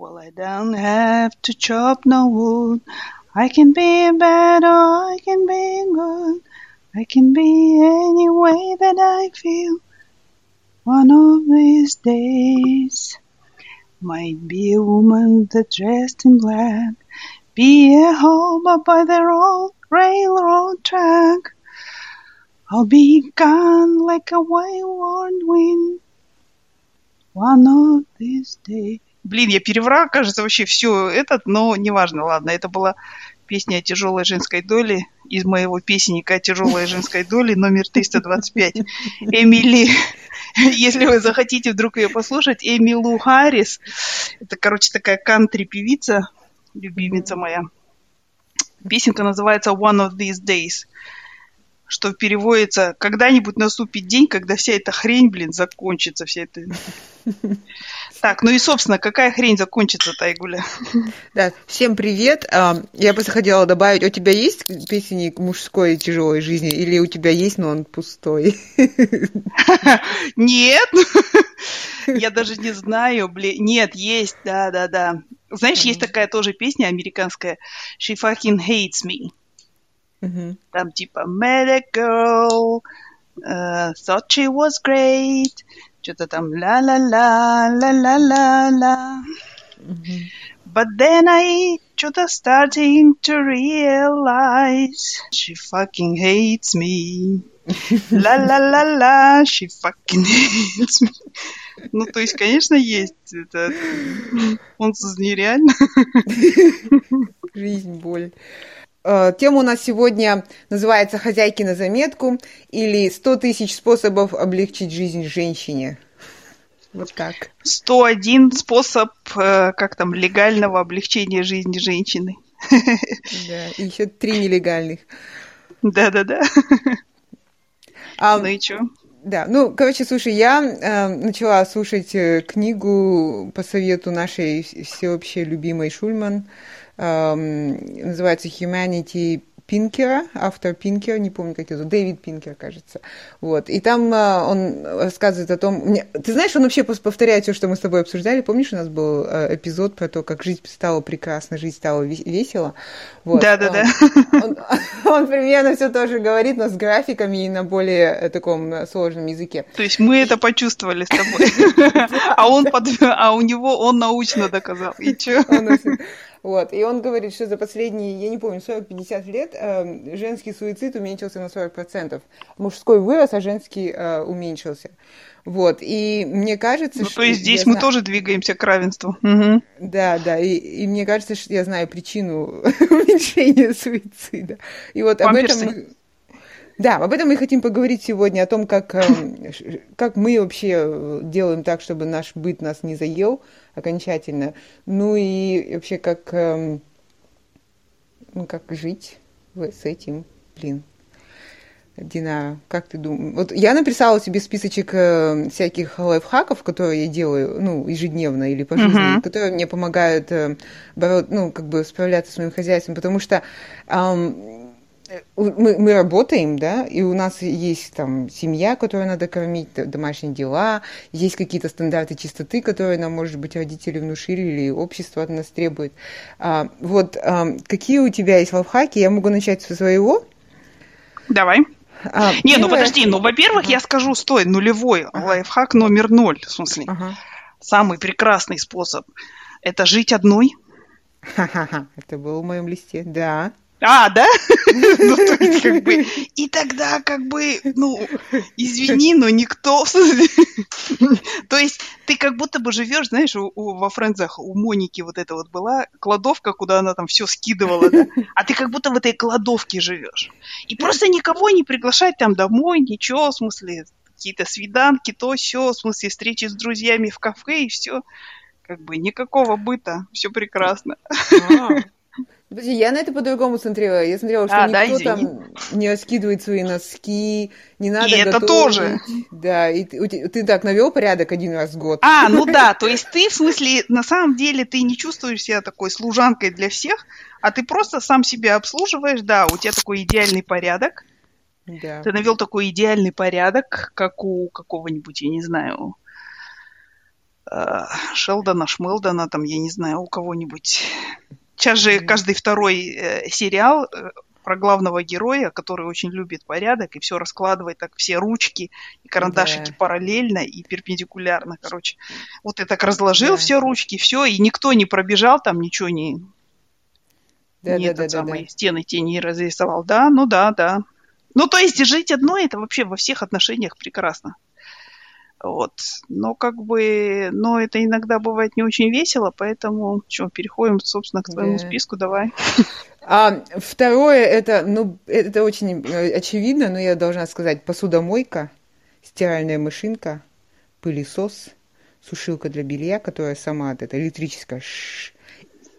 Well, I don't have to chop no wood. I can be bad or I can be good. I can be any way that I feel. One of these days might be a woman that dressed in black, be a hobo by the road, railroad track. I'll be gone like a wayward wind. One of these days. Блин, я переврала, кажется, вообще все этот, но неважно, ладно. Это была песня о тяжелой женской доле из моего песенника о тяжелой женской доле номер 325. Эмили, если вы захотите вдруг ее послушать, Эмилу Харрис. Это, короче, такая кантри-певица, любимица моя. Песенка называется One of These Days что переводится «когда-нибудь наступит день, когда вся эта хрень, блин, закончится, вся эта...» Так, ну и, собственно, какая хрень закончится, Тайгуля? Да, всем привет. Я просто хотела добавить, у тебя есть песенник мужской тяжелой жизни или у тебя есть, но он пустой? Нет, я даже не знаю, блин. Нет, есть, да-да-да. Знаешь, есть такая тоже песня американская «She fucking hates me». Там типа met a girl, uh, thought she was great, что-то там ла-ла-ла, ла-ла-ла-ла. But then I что-то starting to realize she fucking hates me. Ла-ла-ла-ла, she fucking hates me. Ну, то есть, конечно, есть. Это... Он нереально. Жизнь, боль. Э, тема у нас сегодня называется «Хозяйки на заметку» или «100 тысяч способов облегчить жизнь женщине». Вот так. 101 способ, э, как там, легального облегчения жизни женщины. Да, и еще три нелегальных. Да-да-да. А, ну и что? Да, ну, короче, слушай, я э, начала слушать э, книгу по совету нашей всеобщей любимой Шульман называется Humanity Пинкера, автор Пинкера, не помню, как его зовут, Дэвид Пинкер, кажется. Вот. И там э, он рассказывает о том... Мне... Ты знаешь, он вообще повторяет все, что мы с тобой обсуждали. Помнишь, у нас был э, эпизод про то, как жизнь стала прекрасна, жизнь стала весело? Вот. Да, да, да. Он, он примерно все тоже говорит, но с графиками и на более э, таком сложном языке. То есть мы это почувствовали с тобой. А он под... а у него он научно доказал. И что? Вот. И он говорит, что за последние, я не помню, 40-50 лет э, женский суицид уменьшился на 40%. Мужской вырос, а женский э, уменьшился. Вот, и мне кажется, ну, что... то есть здесь мы знаю... тоже двигаемся к равенству. Угу. Да, да, и, и мне кажется, что я знаю причину уменьшения суицида. И вот Памперсы. об этом... Да, об этом мы хотим поговорить сегодня, о том, как, эм, как мы вообще делаем так, чтобы наш быт нас не заел окончательно. Ну и вообще, как, эм, ну, как жить с этим, блин. Дина, как ты думаешь? Вот я написала себе списочек э, всяких лайфхаков, которые я делаю, ну, ежедневно или по жизни, uh-huh. которые мне помогают, э, бороть, ну, как бы справляться с моим хозяйством, потому что эм, мы, мы работаем, да, и у нас есть там семья, которую надо кормить, домашние дела, есть какие-то стандарты чистоты, которые нам, может быть, родители внушили или общество от нас требует. А, вот а, какие у тебя есть лайфхаки? Я могу начать со своего? Давай. А, Не, ну подожди, ну, во-первых, ага. я скажу, стой, нулевой ага. лайфхак номер ноль, в смысле. Ага. Самый прекрасный способ – это жить одной. Ха-ха-ха, это было в моем листе, да. А, да? ну, то есть, как бы, и тогда, как бы, ну, извини, но никто... то есть, ты как будто бы живешь, знаешь, у, у, во Френдзах у Моники вот это вот была кладовка, куда она там все скидывала, да? А ты как будто в этой кладовке живешь. И просто никого не приглашать там домой, ничего, в смысле, какие-то свиданки, то все, в смысле, встречи с друзьями в кафе и все. Как бы никакого быта, все прекрасно. А, Подожди, я на это по-другому смотрела. Я смотрела, что а, никто да, там не раскидывает свои носки, не надо И это тоже. Да, и ты, ты так навел порядок один раз в год. А, ну да, то есть ты, в смысле, на самом деле ты не чувствуешь себя такой служанкой для всех, а ты просто сам себя обслуживаешь, да, у тебя такой идеальный порядок. Да. Ты навел такой идеальный порядок, как у какого-нибудь, я не знаю, э, Шелдона, Шмелдона, там, я не знаю, у кого-нибудь. Сейчас же каждый второй э, сериал э, про главного героя, который очень любит порядок и все раскладывает так все ручки и карандашики да. параллельно и перпендикулярно, короче. Вот я так разложил да. все ручки, все, и никто не пробежал там, ничего не, да, не да, этот да, самый, да. стены тени разрисовал. Да, ну да, да. Ну, то есть жить одной, это вообще во всех отношениях прекрасно. Вот. Но как бы, но это иногда бывает не очень весело, поэтому что, переходим, собственно, к твоему да. списку, давай. А второе, это, ну, это очень э, очевидно, но я должна сказать, посудомойка, стиральная машинка, пылесос, сушилка для белья, которая сама, это электрическая,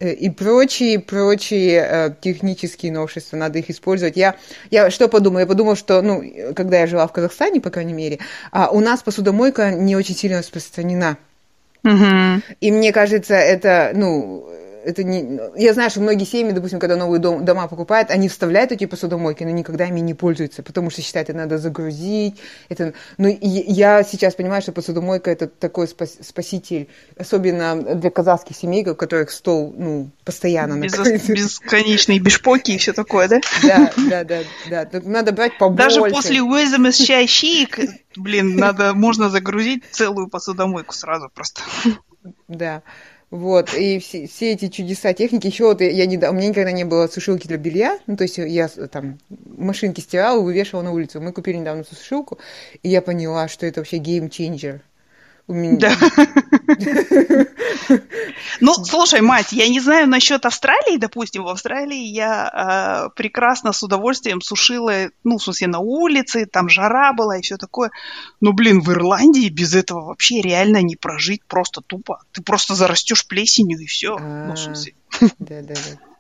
и прочие, прочие э, технические новшества, надо их использовать. Я, я что подумала? Я подумала, что, ну, когда я жила в Казахстане, по крайней мере, а у нас посудомойка не очень сильно распространена. Угу. И мне кажется, это, ну, это не... Я знаю, что многие семьи, допустим, когда новые дом, дома покупают, они вставляют эти посудомойки, но никогда ими не пользуются, потому что считают, это надо загрузить. Это... Но я сейчас понимаю, что посудомойка – это такой спас... спаситель, особенно для казахских семей, у которых стол ну, постоянно Без... накрыт. Бесконечные бешпоки и все такое, да? Да, да, да. да. Тут надо брать побольше. Даже после Уэзема чай блин, надо, можно загрузить целую посудомойку сразу просто. Да. Вот, и все, все эти чудеса техники, еще вот я не, у меня никогда не было сушилки для белья, ну, то есть я там машинки стирала, вывешивала на улицу. Мы купили недавно сушилку, и я поняла, что это вообще гейм-ченджер. У меня... Да. Ну, слушай, мать, я не знаю насчет Австралии, допустим, в Австралии я э, прекрасно с удовольствием сушила, ну, в смысле, на улице, там жара была и все такое. Но, блин, в Ирландии без этого вообще реально не прожить просто тупо. Ты просто зарастешь плесенью и все. Ну, в смысле. Да, да, да.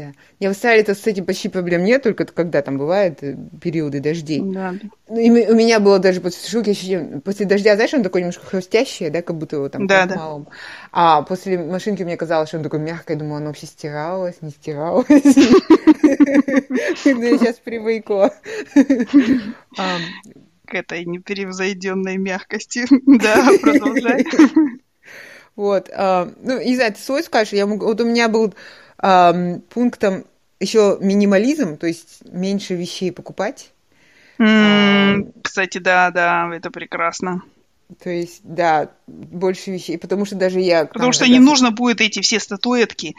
Да. Я в Австралии-то с этим почти проблем нет, только когда там бывают э, периоды дождей. Да. Ну, и у меня было даже после ощущение, после дождя, знаешь, он такой немножко хрустящий, да, как будто его там да, да. малым. А после машинки мне казалось, что он такой мягкий, я думала, оно вообще стиралось, не стиралось. Но я сейчас привыкла. К этой неперевзойденной мягкости. Да, продолжай. Вот. А, ну, не знаю, ты свой скажешь, я могу... Вот у меня был пунктом еще минимализм, то есть меньше вещей покупать. Mm, кстати, да, да, это прекрасно. То есть, да, больше вещей, потому что даже я... Потому что не нужно будет эти все статуэтки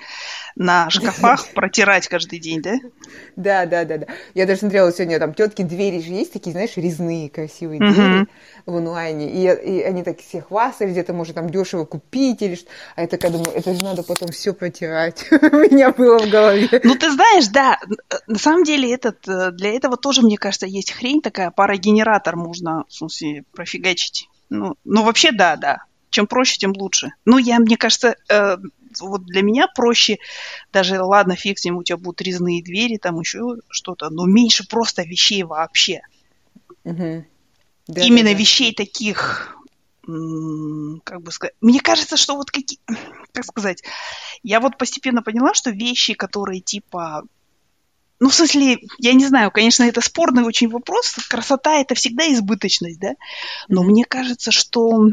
на шкафах протирать каждый день, да? Да, да, да, да. Я даже смотрела сегодня, там тетки двери же есть такие, знаешь, резные, красивые двери в онлайне, и, и они так все хвастались, где-то можно там дешево купить или что. А я такая думаю, это же надо потом все протирать. У меня было в голове. Ну, ты знаешь, да, на самом деле этот, э, для этого тоже, мне кажется, есть хрень такая, парогенератор можно, в смысле, профигачить. Ну, ну, вообще, да, да. Чем проще, тем лучше. Ну, я, мне кажется, э, вот для меня проще, даже, ладно, фиг с ним, у тебя будут резные двери, там еще что-то, но меньше просто вещей вообще. Угу. Да, Именно да, да. вещей таких, как бы сказать, мне кажется, что вот какие, как сказать, я вот постепенно поняла, что вещи, которые типа ну, в смысле, я не знаю, конечно, это спорный очень вопрос. Красота это всегда избыточность, да. Но мне кажется, что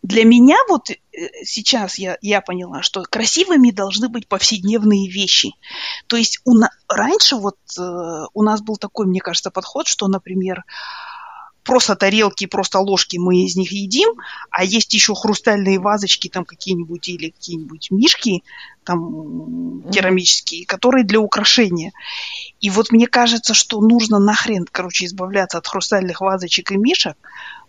для меня вот э, сейчас я, я поняла, что красивыми должны быть повседневные вещи. То есть у на, раньше вот э, у нас был такой, мне кажется, подход, что, например, просто тарелки, просто ложки мы из них едим, а есть еще хрустальные вазочки там какие-нибудь или какие-нибудь мишки там керамические, которые для украшения. И вот мне кажется, что нужно нахрен, короче, избавляться от хрустальных вазочек и мишек,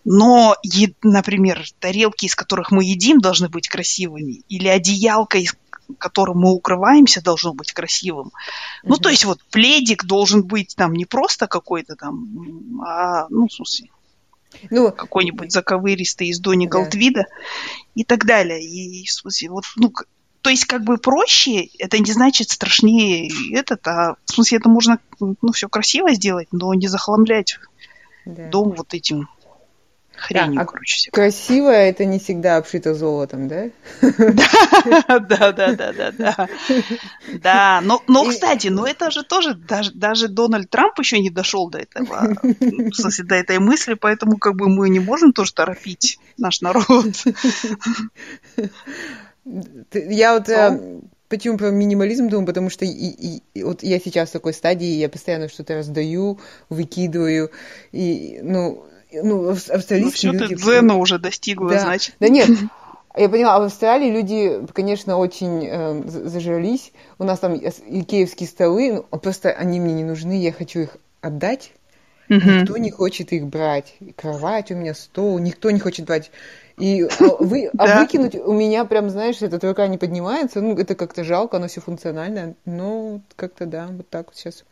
но, например, тарелки, из которых мы едим, должны быть красивыми, или одеялка, из которым мы укрываемся, должно быть красивым. Mm-hmm. Ну, то есть вот пледик должен быть там не просто какой-то там, а, ну, в смысле, ну, какой-нибудь заковыристый из Дони да. Голдвида и так далее. И, в смысле, вот, ну, то есть как бы проще, это не значит страшнее этот, а в смысле это можно, ну, все красиво сделать, но не захламлять да. дом вот этим хренью, да, короче. Всякой. Красивое это не всегда обшито золотом, да? Да, да, да, да, да, да. Да, но, но кстати, ну это же тоже, даже, даже Дональд Трамп еще не дошел до этого, в смысле, до этой мысли, поэтому как бы мы не можем тоже торопить наш народ. Я вот э, Почему про минимализм думаю? Потому что и, и, и вот я сейчас в такой стадии, я постоянно что-то раздаю, выкидываю, и, ну, ну австралийские ну, люди... Ну, дзена уже достигла, да. значит. Да нет, я поняла, а в Австралии люди, конечно, очень э, зажрались. У нас там икеевские столы, ну, просто они мне не нужны, я хочу их отдать. Угу. Никто не хочет их брать. Кровать у меня, стол, никто не хочет брать. И а, вы, а выкинуть у меня прям, знаешь, эта рука не поднимается. Ну, это как-то жалко, оно все функциональное. Но как-то да, вот так вот сейчас.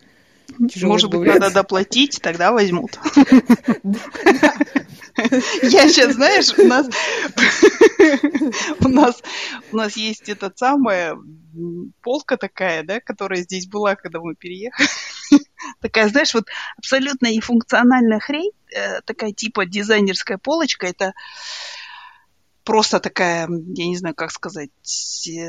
Тяжело Может быть, надо доплатить, тогда возьмут. Я сейчас, знаешь, у нас у нас у нас есть эта самая полка такая, да, которая здесь была, когда мы переехали. Такая, знаешь, вот абсолютно нефункциональная хрень, э, такая типа дизайнерская полочка. Это просто такая, я не знаю, как сказать,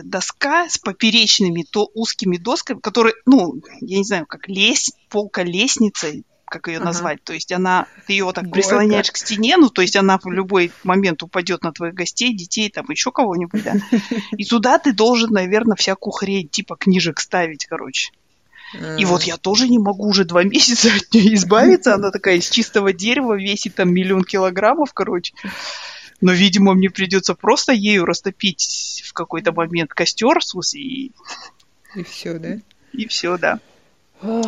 доска с поперечными, то узкими досками, которые, ну, я не знаю, как лес, полка лестницей, как ее ага. назвать. То есть она, ты ее вот так Горько. прислоняешь к стене, ну, то есть она в любой момент упадет на твоих гостей, детей, там еще кого-нибудь, да. И туда ты должен, наверное, всякую хрень, типа книжек ставить, короче. И вот я тоже не могу уже два месяца от нее избавиться. Она такая из чистого дерева, весит там миллион килограммов, короче. Но, видимо, мне придется просто ею растопить в какой-то момент костер, в смысле, и... И все, да? И все, да. ну,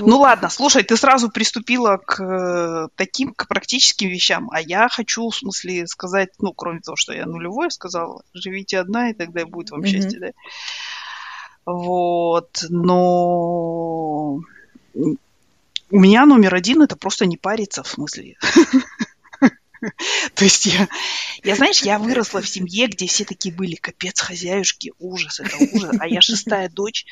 ну ладно, слушай, ты сразу приступила к э, таким, к практическим вещам, а я хочу, в смысле, сказать, ну, кроме того, что я нулевой сказала, живите одна, и тогда будет вам mm-hmm. счастье, да. Вот, но у меня номер один это просто не париться, в смысле. То есть я, я, знаешь, я выросла в семье, где все такие были, капец, хозяюшки, ужас, это ужас. А я шестая дочь,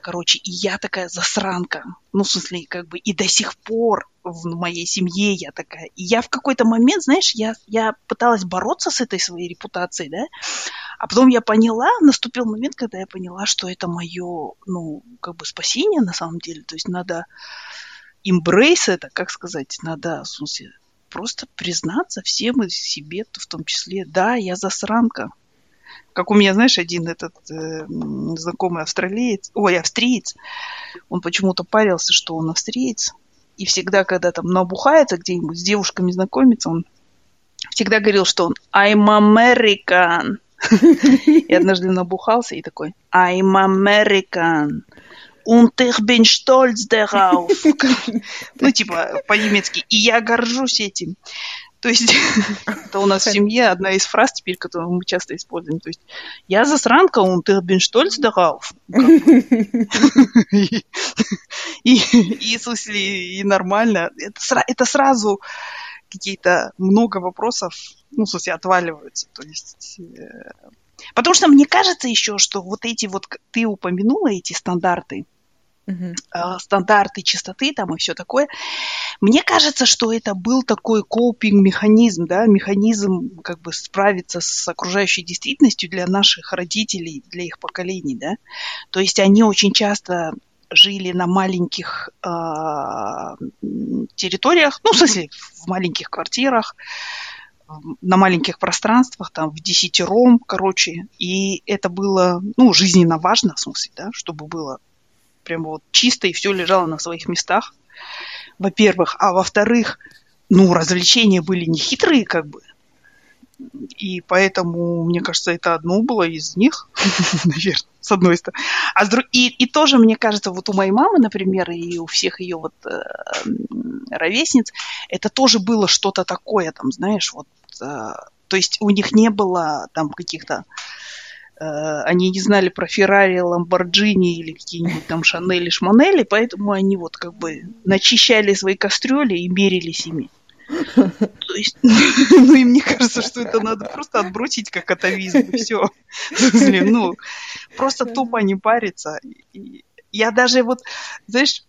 короче, и я такая засранка. Ну, в смысле, как бы, и до сих пор в моей семье я такая. И я в какой-то момент, знаешь, я, я пыталась бороться с этой своей репутацией, да, а потом я поняла, наступил момент, когда я поняла, что это мое, ну, как бы спасение на самом деле. То есть надо embrace это, как сказать, надо, в смысле, просто признаться всем и себе в том числе. Да, я засранка. Как у меня, знаешь, один этот э, знакомый австралиец, ой, австриец, он почему-то парился, что он австриец. И всегда, когда там набухается где-нибудь, с девушками знакомится, он всегда говорил, что он I'm American. И однажды набухался и такой I'm American. Und ich bin stolz darauf. Ну, типа, по-немецки. И я горжусь этим. То есть это у нас в семье одна из фраз теперь, которую мы часто используем. То есть я засранка, ich bin stolz darauf. И, и, и нормально. Это, это сразу какие-то много вопросов, ну, в смысле, отваливаются. То есть э, Потому что мне кажется еще, что вот эти вот, ты упомянула эти стандарты, uh-huh. стандарты чистоты там и все такое. Мне кажется, что это был такой копинг-механизм, да, механизм как бы справиться с окружающей действительностью для наших родителей, для их поколений, да. То есть они очень часто жили на маленьких э, территориях, ну, в смысле, в маленьких квартирах, на маленьких пространствах, там, в десятером, короче, и это было, ну, жизненно важно, в смысле, да, чтобы было прямо вот чисто и все лежало на своих местах, во-первых. А во-вторых, ну, развлечения были не хитрые, как бы. И поэтому, мне кажется, это одно было из них, наверное, с одной стороны. А с друг... и, и тоже, мне кажется, вот у моей мамы, например, и у всех ее вот э, ровесниц, это тоже было что-то такое, там, знаешь, вот, э, то есть у них не было там каких-то Э, они не знали про Феррари, Ламборджини или какие-нибудь там Шанели, Шманели, поэтому они вот как бы начищали свои кастрюли и мерились ими. То есть, ну и мне кажется, что это надо просто отбросить как атовизм, и все. Ну, просто тупо не париться. Я даже вот, знаешь,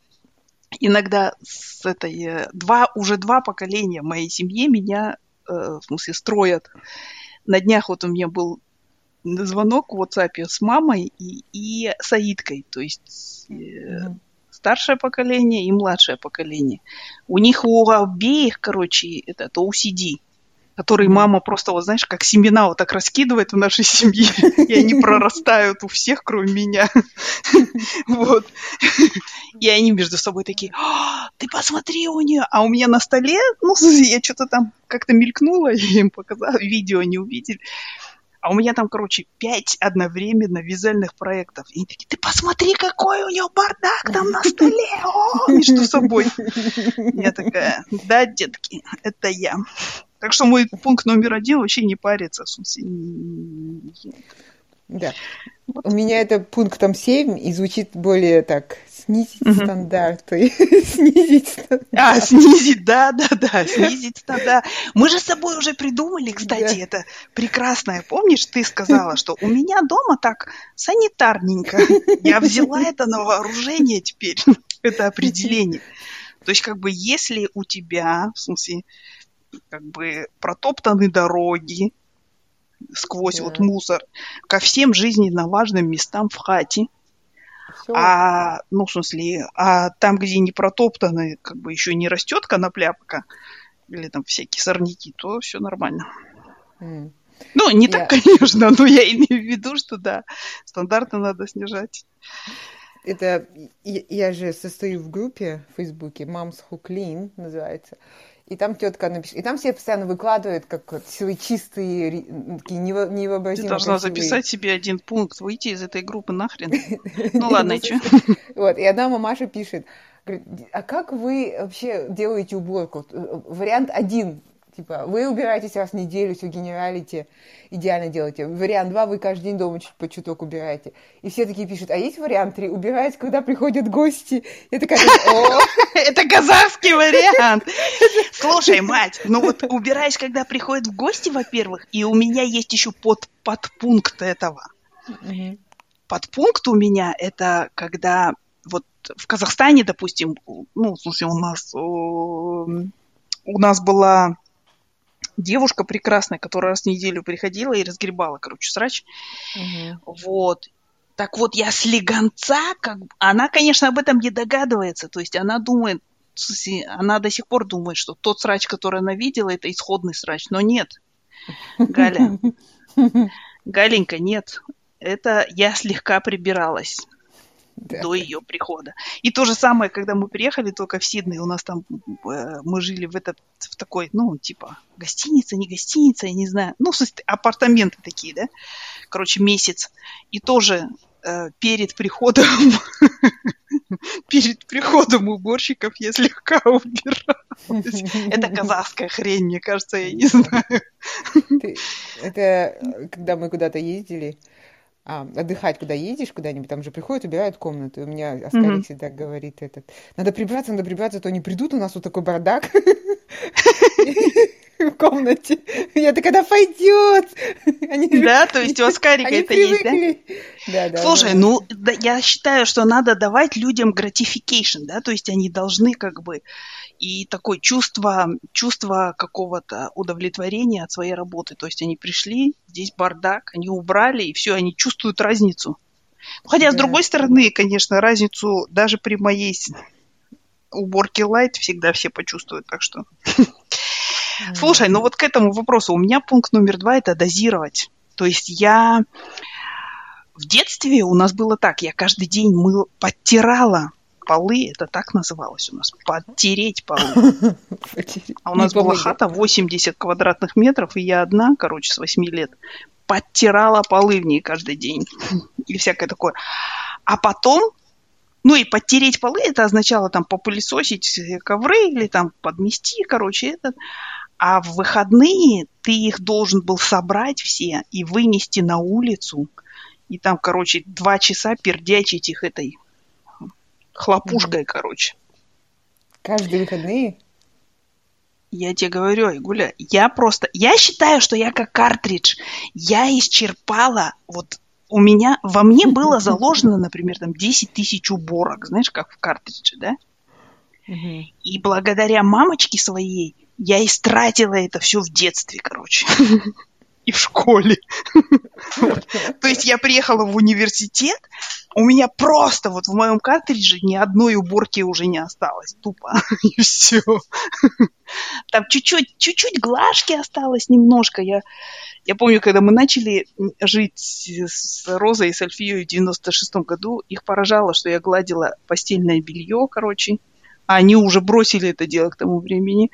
иногда с этой, э, два, уже два поколения моей семье меня в смысле, строят. На днях вот у меня был звонок в WhatsApp с мамой и, и Саидкой, то есть mm-hmm. старшее поколение и младшее поколение. У них у обеих, короче, это, это OCD который мама просто, вот знаешь, как семена вот так раскидывает в нашей семье, и они прорастают у всех, кроме меня. Вот. И они между собой такие, «А, ты посмотри у нее, а у меня на столе, ну, я что-то там как-то мелькнула, я им показала, видео они увидели. А у меня там, короче, пять одновременно вязальных проектов. И они такие, ты посмотри, какой у нее бардак там на столе, о, между собой. Я такая, да, детки, это я. Так что мой пункт номер один вообще не париться. В смысле, да. Вот. У меня это пунктом 7 и звучит более так снизить угу. стандарты. снизить стандарты. А, снизить, да, да, да, снизить стандарты. Мы же с тобой уже придумали, кстати, да. это прекрасное. Помнишь, ты сказала, что у меня дома так санитарненько. Я взяла это на вооружение теперь, это определение. То есть, как бы, если у тебя, в смысле, как бы протоптаны дороги сквозь да. вот мусор ко всем жизненно важным местам в хате. Все. А, ну, в смысле, а там, где не протоптаны, как бы еще не растет конопля пока, или там всякие сорняки, то все нормально. Mm. Ну, не yeah. так, конечно, но я имею в виду, что да, стандарты надо снижать. Это я, я же состою в группе в Фейсбуке Moms Who Clean называется. И там тетка напишет. И там все постоянно выкладывают, как вот силы чистые, такие невообразимые. Ты должна красивые. записать себе один пункт, выйти из этой группы нахрен. Ну ладно, и что? Вот, и одна мамаша пишет, а как вы вообще делаете уборку? Э, вариант один Типа, вы убираетесь раз в неделю, все генералите, идеально делаете. Вариант два, вы каждый день дома чуть по чуток убираете. И все такие пишут, а есть вариант три, убирать, когда приходят гости. Я такая, о! Это казахский вариант. Слушай, мать, ну вот убираешь, когда приходят в гости, во-первых, и у меня есть еще под, подпункт этого. Подпункт у меня это когда вот в Казахстане, допустим, ну, смысле, у нас у нас была девушка прекрасная, которая раз в неделю приходила и разгребала, короче, срач. Угу. Вот. Так вот, я слегонца, как она, конечно, об этом не догадывается. То есть она думает, она до сих пор думает, что тот срач, который она видела, это исходный срач. Но нет, Галя. Галенька, нет. Это я слегка прибиралась да. до ее прихода. И то же самое, когда мы приехали только в Сидней, у нас там э, мы жили в этот в такой, ну типа гостиница, не гостиница, я не знаю, ну апартаменты такие, да, короче месяц. И тоже э, перед приходом перед приходом уборщиков я слегка убиралась. Это казахская хрень, мне кажется, я не знаю. Это когда мы куда-то ездили, а, отдыхать, куда едешь, куда-нибудь, там же приходят, убирают комнаты. У меня Аскарик mm-hmm. всегда говорит этот, надо прибраться, надо прибраться, а то они придут, у нас вот такой бардак в комнате. Я такая, да пойдет. Да, то есть у Аскарика это есть, да? Да, да. Слушай, ну, я считаю, что надо давать людям gratification, да, то есть они должны как бы и такое чувство, чувство какого-то удовлетворения от своей работы. То есть они пришли, здесь бардак, они убрали, и все, они чувствуют разницу. Хотя, да. с другой стороны, конечно, разницу даже при моей уборке лайт всегда все почувствуют, так что... Слушай, ну вот к этому вопросу. У меня пункт номер два – это дозировать. То есть я... В детстве у нас было так, я каждый день мыл, подтирала полы, это так называлось у нас, подтереть полы. А у нас была хата 80 квадратных метров, и я одна, короче, с 8 лет, подтирала полы в ней каждый день. И всякое такое. А потом, ну и подтереть полы, это означало там попылесосить ковры или там подмести, короче, это. А в выходные ты их должен был собрать все и вынести на улицу. И там, короче, два часа пердячить их этой хлопушкой, mm-hmm. короче. Каждые выходные? Я тебе говорю, Игуля, я просто... Я считаю, что я как картридж. Я исчерпала... Вот у меня... Во мне было заложено, например, там 10 тысяч уборок. Знаешь, как в картридже, да? Mm-hmm. И благодаря мамочке своей я истратила это все в детстве, короче. И в школе. То есть я приехала в университет, у меня просто вот в моем картридже ни одной уборки уже не осталось. Тупо. И все. Там чуть-чуть, чуть-чуть глажки осталось немножко. Я, я помню, когда мы начали жить с Розой и с Альфией в 96-м году, их поражало, что я гладила постельное белье, короче. А они уже бросили это дело к тому времени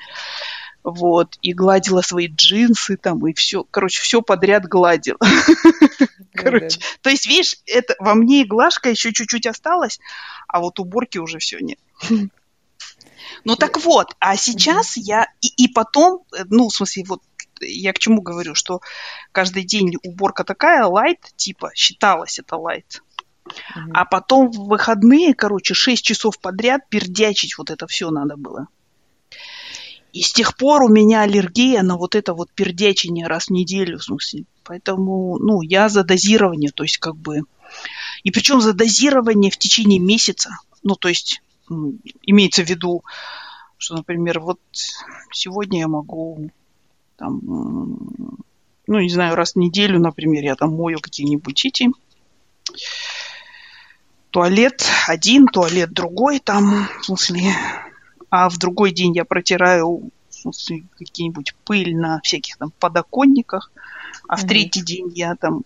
вот, и гладила свои джинсы там, и все, короче, все подряд гладила. Короче, то есть, видишь, это во мне и глажка еще чуть-чуть осталась, а вот уборки уже все нет. Ну так вот, а сейчас я и, потом, ну, в смысле, вот я к чему говорю, что каждый день уборка такая, лайт, типа, считалось это лайт. А потом в выходные, короче, 6 часов подряд пердячить вот это все надо было. И с тех пор у меня аллергия на вот это вот пердячение раз в неделю, в смысле. Поэтому, ну, я за дозирование, то есть как бы... И причем за дозирование в течение месяца. Ну, то есть имеется в виду, что, например, вот сегодня я могу там, ну, не знаю, раз в неделю, например, я там мою какие-нибудь эти туалет один, туалет другой там, в смысле, а в другой день я протираю какие-нибудь пыль на всяких там подоконниках, а в третий день я там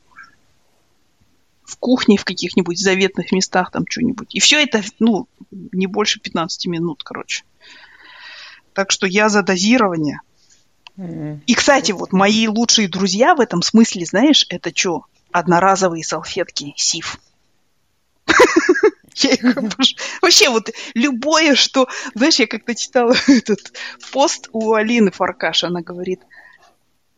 в кухне в каких-нибудь заветных местах там что-нибудь. И все это, ну, не больше 15 минут, короче. Так что я за дозирование. Mm-hmm. И, кстати, вот мои лучшие друзья в этом смысле, знаешь, это что? Одноразовые салфетки СИФ. Я их обожаю. Вообще вот любое, что... Знаешь, я как-то читала этот пост у Алины Фаркаш, она говорит,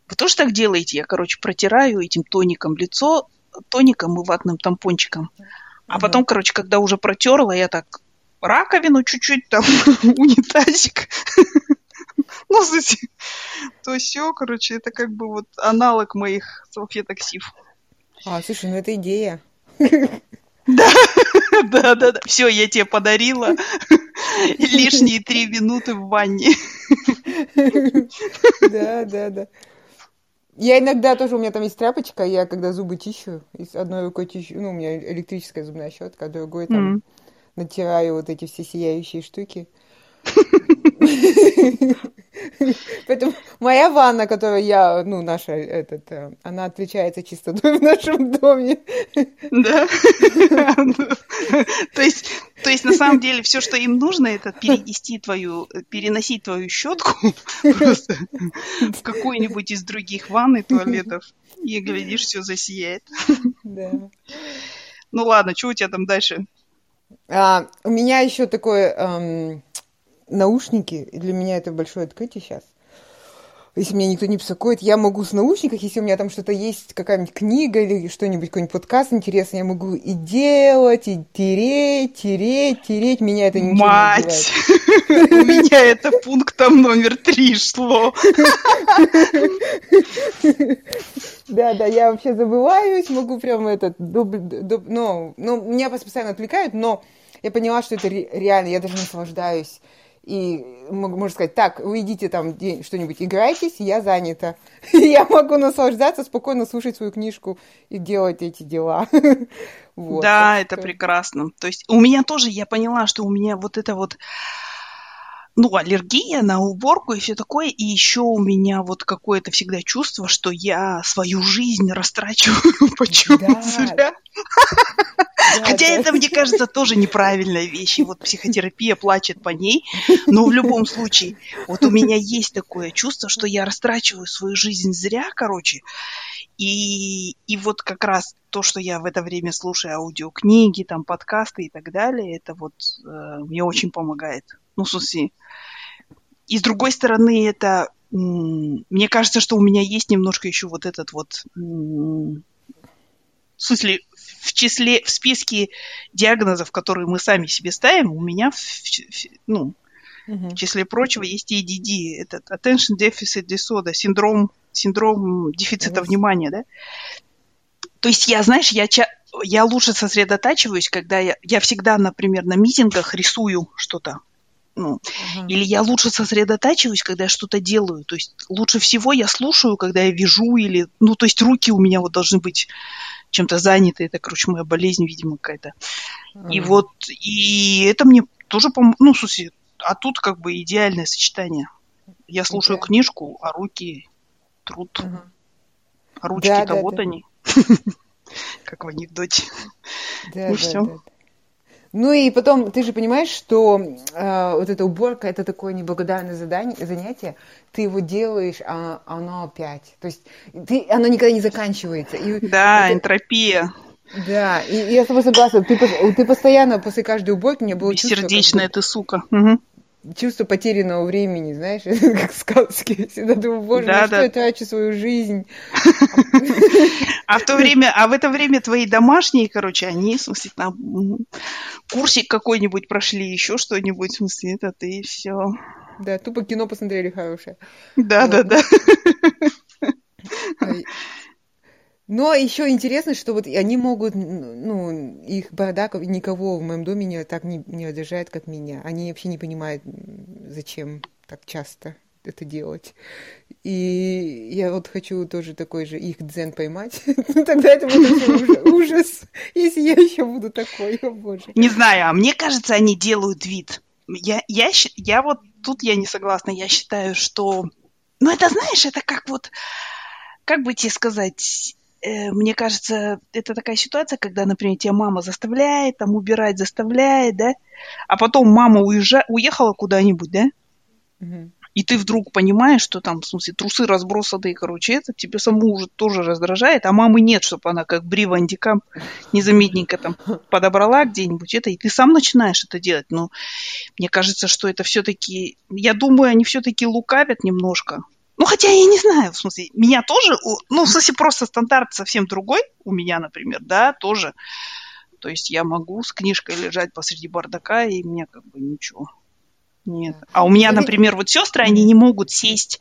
вы тоже так делаете? Я, короче, протираю этим тоником лицо, тоником и ватным тампончиком. А потом, короче, когда уже протерла, я так раковину чуть-чуть, там, унитазик. Ну, то все, короче, это как бы вот аналог моих салфеток СИФ. А, слушай, ну это идея. Да, да, да, да. Все, я тебе подарила лишние три минуты в ванне. Да, да, да. Я иногда тоже, у меня там есть тряпочка, я когда зубы чищу, из одной рукой чищу, ну, у меня электрическая зубная щетка, а другой там натираю вот эти все сияющие штуки. Поэтому моя ванна, которую я, ну, наша, этот, э, она отличается чистотой в нашем доме. Да. То есть, то есть, на самом деле, все, что им нужно, это перенести твою, переносить твою щетку просто в какую-нибудь из других ванн и туалетов. И, глядишь, все засияет. Да. Ну ладно, что у тебя там дальше? А, у меня еще такой эм, наушники, для меня это большое открытие сейчас. Если меня никто не беспокоит, я могу с наушниках, если у меня там что-то есть, какая-нибудь книга или что-нибудь, какой-нибудь подкаст интересный, я могу и делать, и тереть, тереть, тереть. Меня это ничего Мать! У меня это пунктом номер три шло. Да, да, я вообще забываюсь, могу прям этот, ну, ну, меня постоянно отвлекают, но я поняла, что это реально, я даже наслаждаюсь и можно сказать, так, вы идите там что-нибудь играйтесь, я занята. я могу наслаждаться, спокойно слушать свою книжку и делать эти дела. вот, да, это прекрасно. То есть у меня тоже, я поняла, что у меня вот это вот ну, аллергия на уборку и все такое. И еще у меня вот какое-то всегда чувство, что я свою жизнь растрачиваю почему-то зря. Хотя это, мне кажется, тоже неправильная вещь. И вот психотерапия плачет по ней. Но в любом случае, вот у меня есть такое чувство, что я растрачиваю свою жизнь зря, короче. И, и вот как раз то, что я в это время слушаю аудиокниги, там, подкасты и так далее, это вот э, мне очень помогает. Ну, в смысле, и с другой стороны, это мне кажется, что у меня есть немножко еще вот этот вот в смысле, в числе, в списке диагнозов, которые мы сами себе ставим, у меня, в, в, ну, в числе прочего, есть ADD, этот Attention Deficit Disorder, синдром, синдром дефицита внимания, да. То есть я, знаешь, я, я лучше сосредотачиваюсь, когда я, я всегда, например, на митингах рисую что-то Ну, uh-huh. Или я лучше сосредотачиваюсь, когда я что-то делаю. То есть лучше всего я слушаю, когда я вяжу, или, ну, то есть руки у меня вот должны быть чем-то заняты. Это, короче, моя болезнь, видимо, какая-то. Uh-huh. И вот, и это мне тоже, пом- ну, в смысле, а тут как бы идеальное сочетание. Я слушаю okay. книжку, а руки труд. Uh-huh. А ручки-то да, да, вот да. они. Как в анекдоте. Да, и да, все. Ну и потом, ты же понимаешь, что э, вот эта уборка это такое неблагодарное задание, занятие. Ты его делаешь, а оно опять. То есть ты, оно никогда не заканчивается. И да, это, энтропия. Да, и, и я с тобой согласна. Ты, ты постоянно после каждой уборки мне было чувство... Сердечная ты, сука. Угу чувство потерянного времени, знаешь, как в сказке. Всегда думаю, боже, да, на да. что я трачу свою жизнь? А в то время, а в это время твои домашние, короче, они, в смысле, там курсик какой-нибудь прошли, еще что-нибудь, в смысле, это ты все. Да, тупо кино посмотрели хорошее. Да, да, да. Но еще интересно, что вот они могут, ну, их бардак никого в моем доме не, так не, не одержает, как меня. Они вообще не понимают, зачем так часто это делать. И я вот хочу тоже такой же их дзен поймать. Ну, тогда это будет ужас, если я еще буду такой, о боже. Не знаю, а мне кажется, они делают вид. Я, я, я вот тут я не согласна. Я считаю, что... Ну, это, знаешь, это как вот... Как бы тебе сказать мне кажется, это такая ситуация, когда, например, тебя мама заставляет, там, убирать заставляет, да, а потом мама уезжа... уехала куда-нибудь, да, угу. и ты вдруг понимаешь, что там, в смысле, трусы разбросаны, короче, это тебе саму уже тоже раздражает, а мамы нет, чтобы она как Брива Андикам незаметненько там подобрала где-нибудь это, и ты сам начинаешь это делать. Но мне кажется, что это все-таки, я думаю, они все-таки лукавят немножко, ну, хотя я не знаю, в смысле, меня тоже, ну, в смысле, просто стандарт совсем другой у меня, например, да, тоже. То есть я могу с книжкой лежать посреди бардака, и мне как бы ничего. Нет. А у меня, например, вот сестры, они не могут сесть.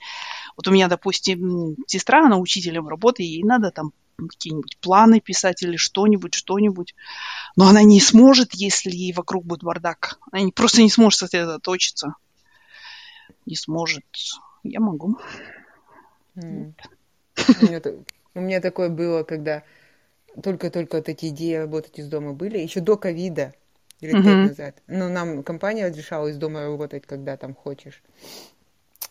Вот у меня, допустим, сестра, она учителем работает, ей надо там какие-нибудь планы писать или что-нибудь, что-нибудь. Но она не сможет, если вокруг будет бардак. Она просто не сможет сосредоточиться. Не сможет. Я могу. Mm. У меня такое было, когда только-только вот эти идеи работать из дома были, еще до ковида, лет пять назад. Ну, нам компания разрешала из дома работать, когда там хочешь.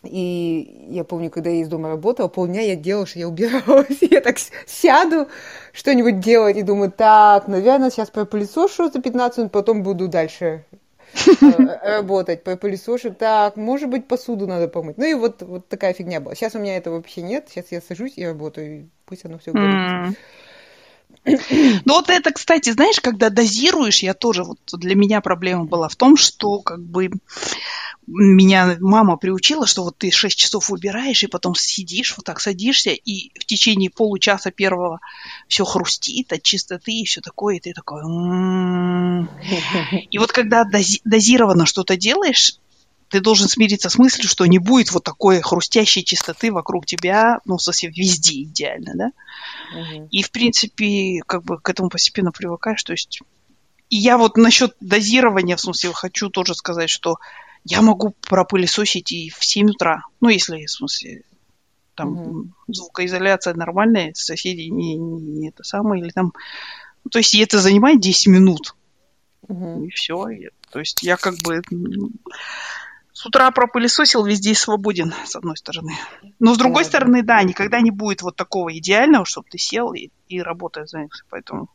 И я помню, когда я из дома работала, полдня я делала, что я убиралась. я так сяду что-нибудь делать и думаю, так, наверное, сейчас пропылесошу за 15 минут, потом буду дальше работать, по пылесошу. Так, может быть, посуду надо помыть. Ну и вот, вот такая фигня была. Сейчас у меня этого вообще нет. Сейчас я сажусь и работаю. Пусть оно все будет. Ну вот это, кстати, знаешь, когда дозируешь, я тоже, вот для меня проблема была в том, что как бы меня мама приучила, что вот ты 6 часов убираешь, и потом сидишь, вот так садишься, и в течение получаса первого все хрустит от чистоты и все такое, и ты такой... «М-м-м». И вот когда дози- дозированно что-то делаешь, ты должен смириться с мыслью, что не будет вот такой хрустящей чистоты вокруг тебя, ну, смысле, везде идеально, да? Угу. И, в принципе, как бы к этому постепенно привыкаешь, то есть... И я вот насчет дозирования, в смысле, хочу тоже сказать, что я могу пропылесосить и в 7 утра. Ну, если, в смысле, там угу. звукоизоляция нормальная, соседи не, не это самое, или там... Ну, то есть и это занимает 10 минут. Угу. И все. то есть я как бы с утра пропылесосил, везде свободен, с одной стороны. Но с другой да, стороны, да, никогда не будет вот такого идеального, чтобы ты сел и, и работая занялся. Поэтому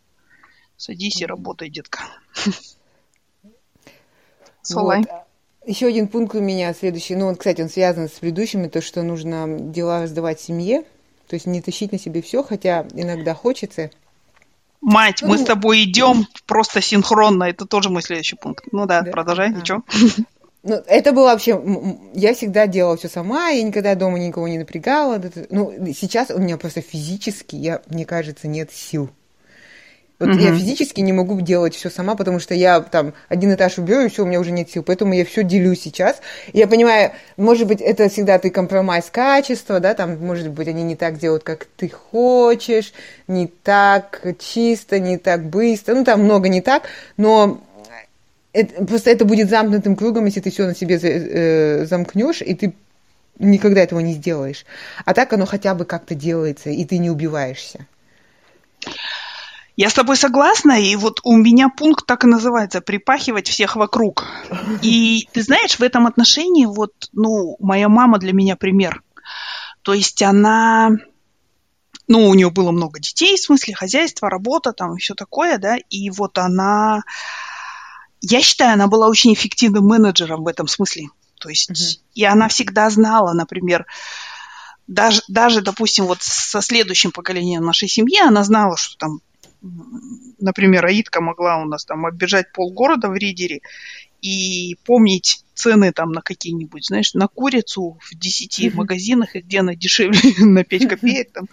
садись и работай, детка. Солай. Вот. Еще один пункт у меня следующий, ну, он, кстати, он связан с предыдущими, то, что нужно дела раздавать семье, то есть не тащить на себе все, хотя иногда хочется. Мать, ну, мы с тобой идем просто синхронно, это тоже мой следующий пункт. Ну да, да? продолжай, а. ничего. Ну, это было вообще... Я всегда делала все сама, я никогда дома никого не напрягала. Ну, сейчас у меня просто физически, я, мне кажется, нет сил. Вот угу. я физически не могу делать все сама, потому что я там один этаж убью, и все, у меня уже нет сил. Поэтому я все делю сейчас. И я понимаю, может быть, это всегда ты компромисс качества, да, там, может быть, они не так делают, как ты хочешь, не так чисто, не так быстро, ну, там много не так, но это, просто это будет замкнутым кругом, если ты все на себе э, замкнешь, и ты никогда этого не сделаешь. А так оно хотя бы как-то делается, и ты не убиваешься. Я с тобой согласна, и вот у меня пункт так и называется «припахивать всех вокруг». И ты знаешь, в этом отношении вот, ну, моя мама для меня пример. То есть она, ну, у нее было много детей, в смысле хозяйства, работа там и все такое, да, и вот она, я считаю, она была очень эффективным менеджером в этом смысле. То есть, mm-hmm. и она всегда знала, например, даже, даже, допустим, вот со следующим поколением нашей семьи она знала, что там например, Аидка могла у нас там оббежать полгорода в Ридере и помнить цены там на какие-нибудь, знаешь, на курицу в 10 магазинах, и где она дешевле на 5 копеек там.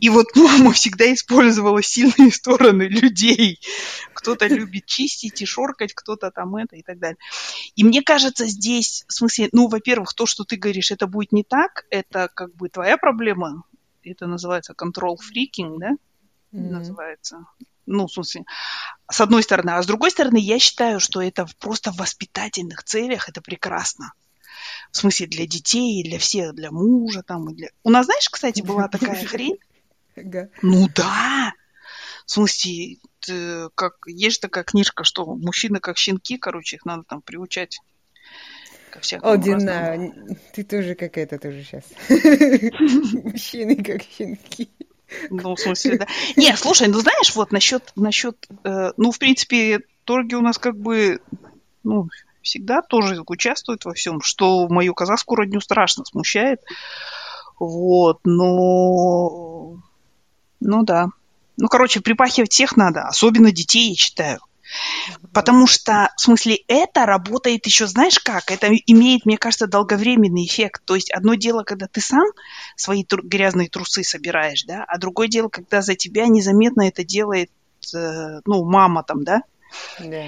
И вот мама всегда использовала сильные стороны людей. Кто-то любит чистить и шоркать, кто-то там это и так далее. И мне кажется, здесь, в смысле, ну, во-первых, то, что ты говоришь, это будет не так, это как бы твоя проблема, это называется control freaking, да, mm-hmm. называется. Ну, в смысле, с одной стороны. А с другой стороны, я считаю, что это просто в воспитательных целях это прекрасно. В смысле, для детей, для всех, для мужа там. И для... У нас, знаешь, кстати, была такая хрень. Ну да. В смысле, как есть такая книжка, что мужчины как щенки, короче, их надо там приучать ко всякому О, Дина, ты тоже какая-то тоже сейчас. Мужчины как щенки. Ну, в смысле, да. Не, слушай, ну знаешь, вот насчет, насчет, э, ну, в принципе, торги у нас как бы, ну, всегда тоже участвуют во всем, что мою казахскую родню страшно смущает. Вот, но... Ну да. Ну, короче, припахивать всех надо, особенно детей, я считаю. Потому что, в смысле, это работает еще, знаешь как, это имеет, мне кажется, долговременный эффект. То есть одно дело, когда ты сам свои тру- грязные трусы собираешь, да, а другое дело, когда за тебя незаметно это делает, э, ну, мама там, да? Да.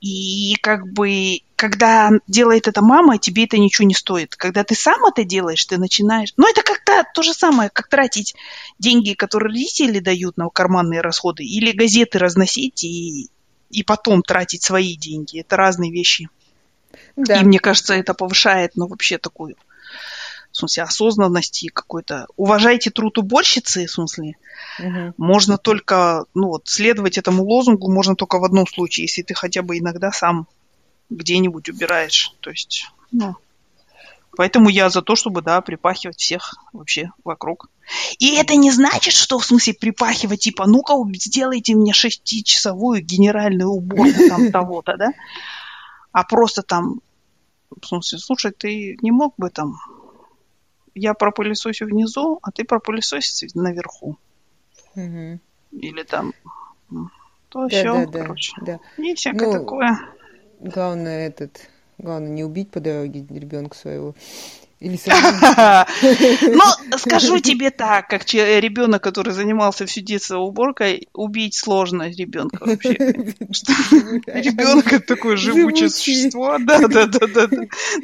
И как бы, когда делает это мама, тебе это ничего не стоит. Когда ты сам это делаешь, ты начинаешь... Ну, это как-то то же самое, как тратить деньги, которые родители дают на карманные расходы, или газеты разносить и и потом тратить свои деньги. Это разные вещи. Да. И мне кажется, это повышает, ну, вообще такую, в смысле, осознанность и какой-то... Уважайте труд уборщицы, в смысле. Угу. Можно только, ну, вот, следовать этому лозунгу можно только в одном случае, если ты хотя бы иногда сам где-нибудь убираешь. То есть, ну, Поэтому я за то, чтобы, да, припахивать всех вообще вокруг. И это не значит, что в смысле припахивать, типа, ну-ка, сделайте мне шестичасовую генеральную уборку там того-то, да? А просто там, в смысле, слушай, ты не мог бы там, я пропылесосю внизу, а ты пропылесосишь наверху. Угу. Или там, то да, все, да, короче. Да. И всякое ну, такое. Главное, этот Главное, не убить по дороге ребенка своего. Или Ну, скажу тебе так, как ребенок, который занимался всю детство уборкой, убить сложно ребенка вообще. Ребенок это такое живучее существо. Да, да, да, да.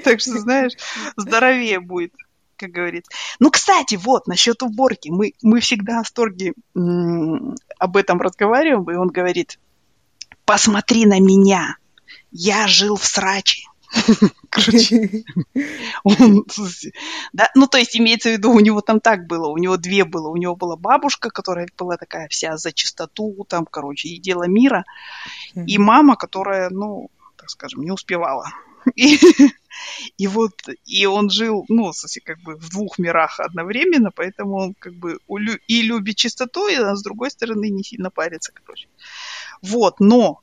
Так что, знаешь, здоровее будет как говорится. Ну, кстати, вот, насчет уборки. Мы, мы всегда в восторге об этом разговариваем, и он говорит, посмотри на меня, я жил в сраче. Короче, он, да, ну, то есть имеется в виду, у него там так было, у него две было. У него была бабушка, которая была такая вся за чистоту, там, короче, и дело мира, и мама, которая, ну, так скажем, не успевала. И, и вот, и он жил, ну, как бы в двух мирах одновременно, поэтому он как бы и любит чистоту, и а с другой стороны не сильно парится, короче. Вот, но,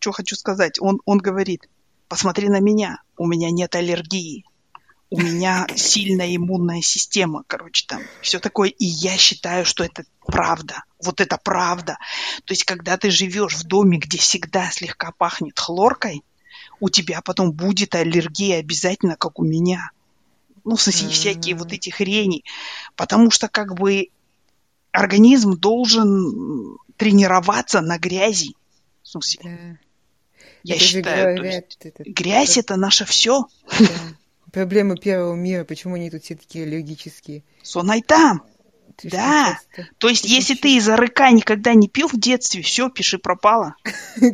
что хочу сказать, он, он говорит, посмотри на меня, у меня нет аллергии, у меня сильная иммунная система, короче, там, все такое. И я считаю, что это правда. Вот это правда. То есть, когда ты живешь в доме, где всегда слегка пахнет хлоркой, у тебя потом будет аллергия обязательно, как у меня. Ну, в смысле, mm-hmm. всякие вот эти хрени. Потому что, как бы, организм должен тренироваться на грязи. В смысле. Я это считаю, говорят, есть, это, грязь это, это наше все. Да. Проблемы первого мира, почему они тут все такие аллергические? Сонайтам. Ты да. То есть, ты если ты из-за рыка никогда не пил в детстве, все, пиши пропало.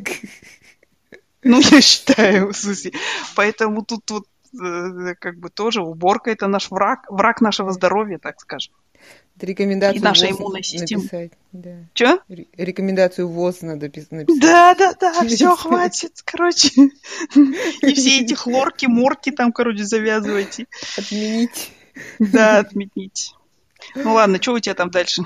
Ну, я считаю, смысле. Поэтому тут вот э, как бы тоже уборка это наш враг, враг нашего здоровья, так скажем. Рекомендацию И наша иммунная система. написать. Да. Че? Ре- Рекомендацию ВОЗ надо пис- написать. Да, да, да, все, хватит, короче. И все эти хлорки, морки там, короче, завязывайте. Отменить. Да, отменить. Ну ладно, что у тебя там дальше?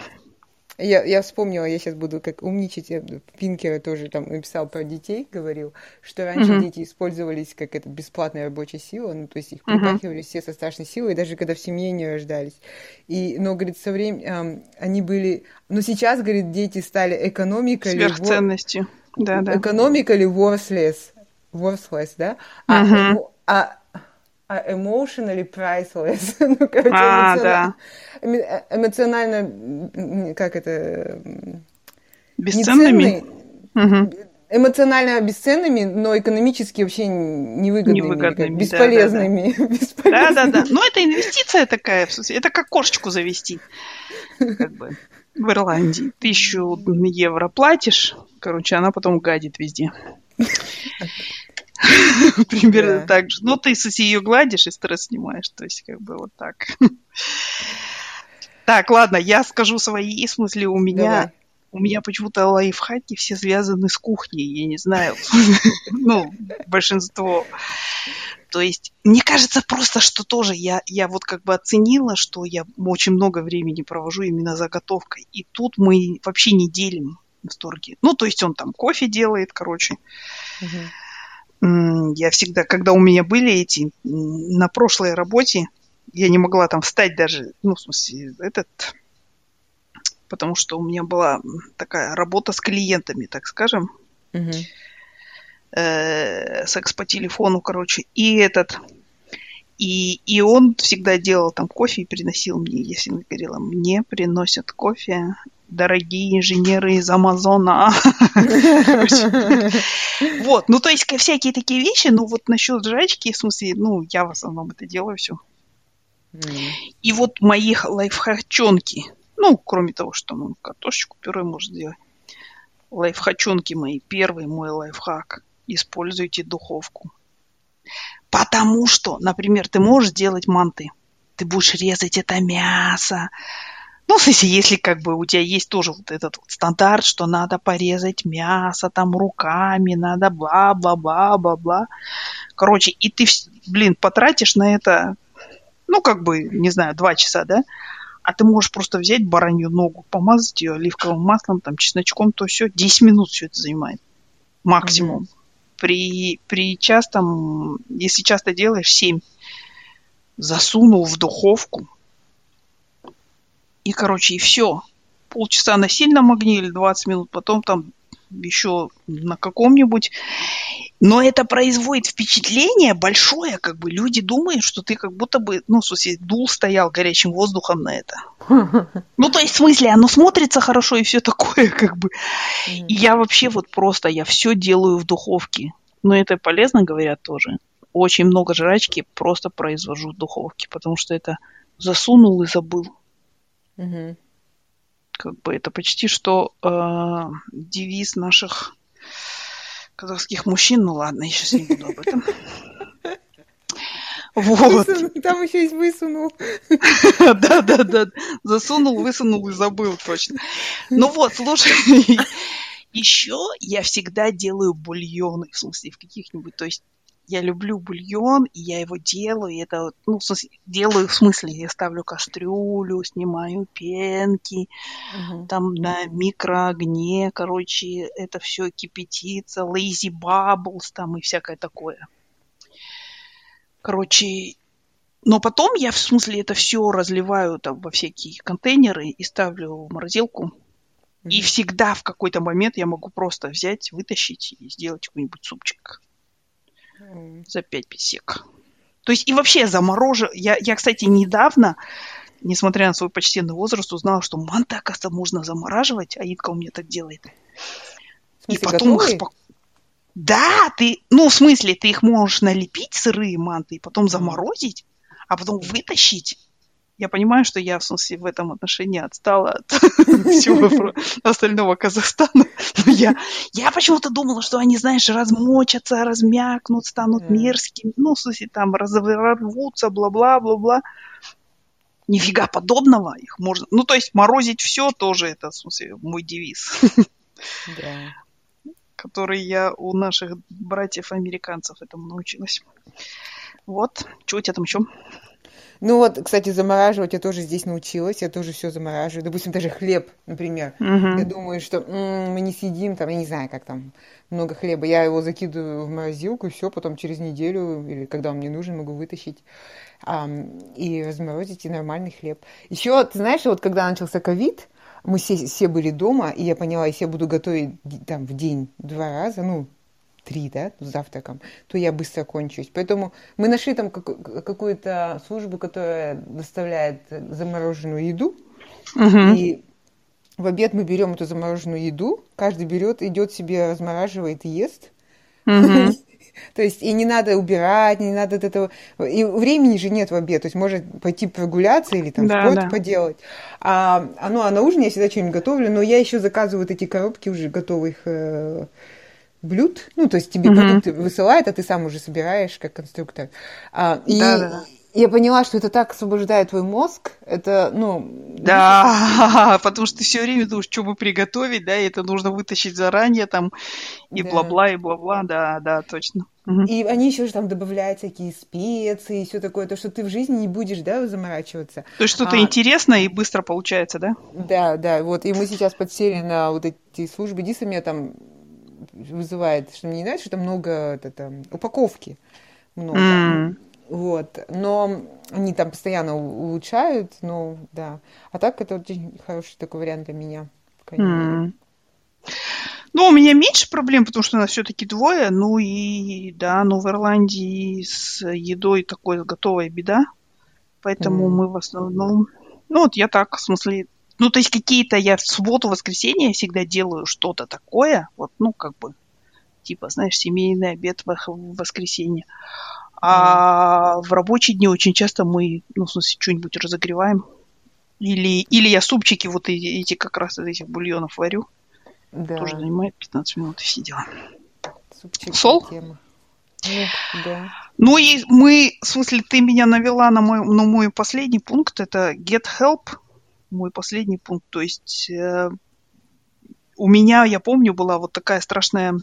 Я, я вспомнила, я сейчас буду как умничать. Я, Пинкера тоже там написал про детей, говорил, что раньше Мгм. дети использовались как это бесплатная рабочая сила, ну то есть их припахивали все со страшной силой, даже когда в семье не рождались. И, но, говорит, со временем они были... Но сейчас, говорит, дети стали экономикой. Сверхценностью. Да, да. Экономика или worthless? Worthless, да? А, Мгм. эмо- а, а emotionally priceless. ну, короче, А, эмоционально- да. э, эмоционально, как это, Бесценными? Мгм. эмоционально бесценными, но экономически вообще невыгодными, Невыгодными, как да, бесполезными. Да, бесполезными. да, да. Ну, это инвестиция такая, в смысле, это как кошечку завести. Как бы в Ирландии. Тысячу евро платишь, короче, она потом гадит везде. Примерно Да. так же. Ну, ты, если ее гладишь и стресс снимаешь, то есть как бы вот так. Так, ладно, я скажу свои, в смысле, у меня Давай. у меня почему-то лайфхаки все связаны с кухней, я не знаю. Ну, большинство. То есть, мне кажется просто, что тоже я, я вот как бы оценила, что я очень много времени провожу именно заготовкой. И тут мы вообще не делим восторги. Ну, то есть он там кофе делает, короче. Мгм. Я всегда, когда у меня были эти, на прошлой работе, я не могла там встать даже, ну, в смысле, этот, потому что у меня была такая работа с клиентами, так скажем, Мгм. э, секс по телефону, короче, и этот, и, и он всегда делал там кофе и приносил мне, всегда говорила, мне приносят кофе дорогие инженеры из Амазона. Вот, ну то есть всякие такие вещи, ну вот насчет жрачки, в смысле, ну я в основном это делаю все. И вот мои лайфхачонки, ну кроме того, что ну, картошечку пюре может сделать, лайфхачонки мои, первый мой лайфхак, используйте духовку. Потому что, например, ты можешь делать манты, ты будешь резать это мясо, ну, в смысле, если как бы у тебя есть тоже вот этот вот стандарт, что надо порезать мясо там руками, надо бла-бла-бла-бла-бла. Короче, и ты, блин, потратишь на это, ну, как бы, не знаю, два часа, да? А ты можешь просто взять баранью ногу, помазать ее оливковым маслом, там, чесночком, то все, 10 минут все это занимает. Максимум. При, при частом, если часто делаешь, 7. Засунул в духовку, и, короче, и все. Полчаса на сильном огне или 20 минут, потом там еще на каком-нибудь. Но это производит впечатление большое, как бы люди думают, что ты как будто бы, ну, в смысле, дул стоял горячим воздухом на это. Ну, то есть, в смысле, оно смотрится хорошо и все такое, как бы. И я вообще вот просто, я все делаю в духовке. Но это полезно, говорят тоже. Очень много жрачки просто произвожу в духовке, потому что это засунул и забыл Мгм. как бы это почти что э, девиз наших казахских мужчин. Ну ладно, я сейчас не буду об этом. Вот. Высунул, Там еще есть высунул. Да, да, да. Засунул, высунул и забыл точно. Ну вот, слушай, еще я всегда делаю бульоны, в смысле, в каких-нибудь, то есть я люблю бульон, и я его делаю, и это, ну, в смысле, делаю в смысле, я ставлю кастрюлю, снимаю пенки, Мгм. там на микроогне, короче, это все кипятится, lazy bubbles там и всякое такое. Короче, но потом я, в смысле, это все разливаю там во всякие контейнеры и ставлю в морозилку. И всегда в какой-то момент я могу просто взять, вытащить и сделать какой-нибудь супчик. За 5 песек. То есть и вообще заморожу. Я, я, кстати, недавно, несмотря на свой почтенный возраст, узнала, что манты, оказывается, можно замораживать. Аидка у меня так делает. В И смысле, потом их готовые? спок- Да, ты, ну, в смысле, ты их можешь налепить, сырые манты, и потом заморозить, а потом вытащить я понимаю, что я, в смысле, в этом отношении отстала от всего остального Казахстана. Но я, я почему-то думала, что они, знаешь, размочатся, размякнут, станут мерзкими. Ну, в смысле, там разорвутся, бла-бла-бла-бла. Нифига подобного. Их можно... Ну, то есть морозить все тоже, это, в смысле, мой девиз. Да. Который я у наших братьев-американцев этому научилась. Вот. Что у тебя там еще? Ну вот, кстати, замораживать я тоже здесь научилась, я тоже все замораживаю. Допустим, даже хлеб, например. Угу. Я думаю, что м-м, мы не сидим там, я не знаю, как там много хлеба. Я его закидываю в морозилку, и все, потом через неделю или когда он мне нужен, могу вытащить а, и разморозить и нормальный хлеб. Еще, ты знаешь, вот когда начался ковид, мы все, все были дома, и я поняла, если я буду готовить там в день два раза, ну, три, да, с завтраком, то я быстро кончусь. Поэтому мы нашли там какую-то службу, которая доставляет замороженную еду, угу. и в обед мы берем эту замороженную еду, каждый берет, идет себе, размораживает и ест. Угу. То есть и не надо убирать, не надо от этого... И времени же нет в обед, то есть может пойти прогуляться или там да, спорт да. поделать. А, а, ну, а на ужин я всегда что-нибудь готовлю, но я еще заказываю вот эти коробки уже готовых э, блюд, ну, то есть тебе угу. продукты высылают, а ты сам уже собираешь как конструктор. А, и да, да, да. я поняла, что это так освобождает твой мозг, это, ну... Да, потому что ты все время думаешь, что бы приготовить, да, и это нужно вытащить заранее там, и да. бла-бла, и бла-бла, да, да, точно. И они еще же там добавляют всякие специи и все такое, то, что ты в жизни не будешь, да, заморачиваться. То есть что-то а... интересное и быстро получается, да? Да, да, вот. И мы сейчас подсели на вот эти службы. Диса меня там вызывает, что мне не нравится, что много это, там, упаковки. Много. Mm. Вот. Но они там постоянно улучшают, но да. А так это очень хороший такой вариант для меня. Mm. Ну, у меня меньше проблем, потому что у нас все-таки двое. Ну и да, но в Ирландии с едой такой готовая беда. Поэтому mm. мы в основном... Ну, вот я так, в смысле, ну, то есть какие-то я в субботу, воскресенье всегда делаю что-то такое, вот, ну, как бы, типа, знаешь, семейный обед в воскресенье. А mm. в рабочие дни очень часто мы, ну, в смысле, что-нибудь разогреваем. Или, или я супчики вот эти как раз из этих бульонов варю. Да. Тоже занимает 15 минут и все дела. Супчик Сол? Тема. Да. Ну и мы, в смысле, ты меня навела на мой, на мой последний пункт, это get help мой последний пункт. То есть э, у меня, я помню, была вот такая страшная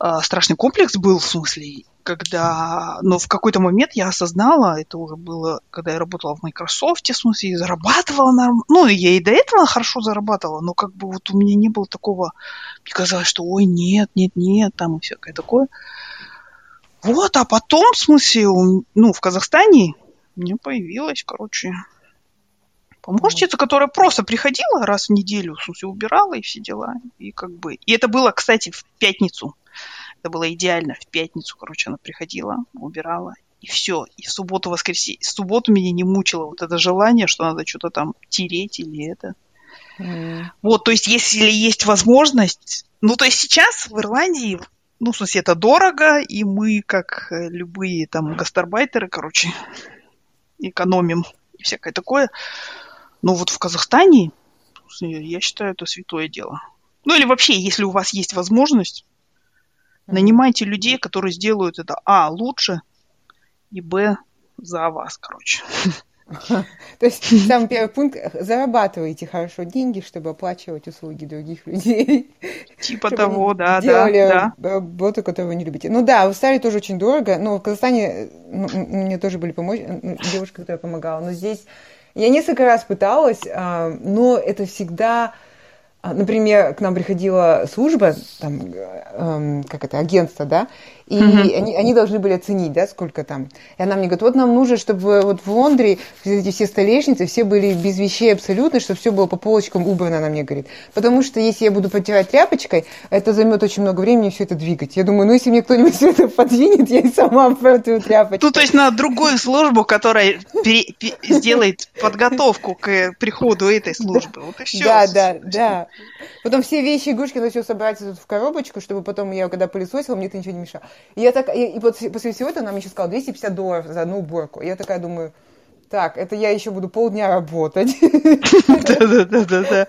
э, страшный комплекс был, в смысле, когда, но в какой-то момент я осознала, это уже было, когда я работала в Microsoft, в смысле, и зарабатывала нормально. Ну, я и до этого хорошо зарабатывала, но как бы вот у меня не было такого, мне казалось, что ой, нет, нет, нет, там и всякое такое. Вот, а потом, в смысле, ну, в Казахстане у меня появилась, короче, Помощница, которая просто приходила раз в неделю, в смысле, убирала и все дела. И как бы... И это было, кстати, в пятницу. Это было идеально. В пятницу, короче, она приходила, убирала. И все. И в субботу, воскресенье. В субботу меня не мучило вот это желание, что надо что-то там тереть или это. Mm. Вот, то есть, если есть возможность... Ну, то есть сейчас в Ирландии, ну, в смысле, это дорого, и мы, как любые там гастарбайтеры, короче, экономим и всякое такое. Но вот в Казахстане, я считаю, это святое дело. Ну или вообще, если у вас есть возможность, нанимайте людей, которые сделают это, а, лучше, и, б, за вас, короче. То есть самый первый пункт – зарабатывайте хорошо деньги, чтобы оплачивать услуги других людей. Типа того, да, да, да. работу, которую вы не любите. Ну да, в Австралии тоже очень дорого, но в Казахстане ну, мне тоже были помочь, ну, девушка, которая помогала, но здесь я несколько раз пыталась, а, но это всегда а, например, к нам приходила служба, там, э, как это, агентство, да, и mm-hmm. они, они должны были оценить, да, сколько там. И она мне говорит, вот нам нужно, чтобы вот в Лондре эти все столешницы, все были без вещей абсолютно, чтобы все было по полочкам убрано, она мне говорит. Потому что если я буду потирать тряпочкой, это займет очень много времени все это двигать. Я думаю, ну если мне кто-нибудь все это подвинет, я и сама протру тряпочкой. Ну, то есть на другую службу, которая пере- пере- сделает подготовку к приходу этой службы. Вот и все. Да, да, да. Потом все вещи, игрушки надо все собрать в коробочку, чтобы потом я, когда пылесосила, мне это ничего не мешало. И я так, и, и после всего этого она мне еще сказала 250 долларов за одну уборку. И я такая думаю, Так, это я еще буду полдня работать. Да-да-да-да.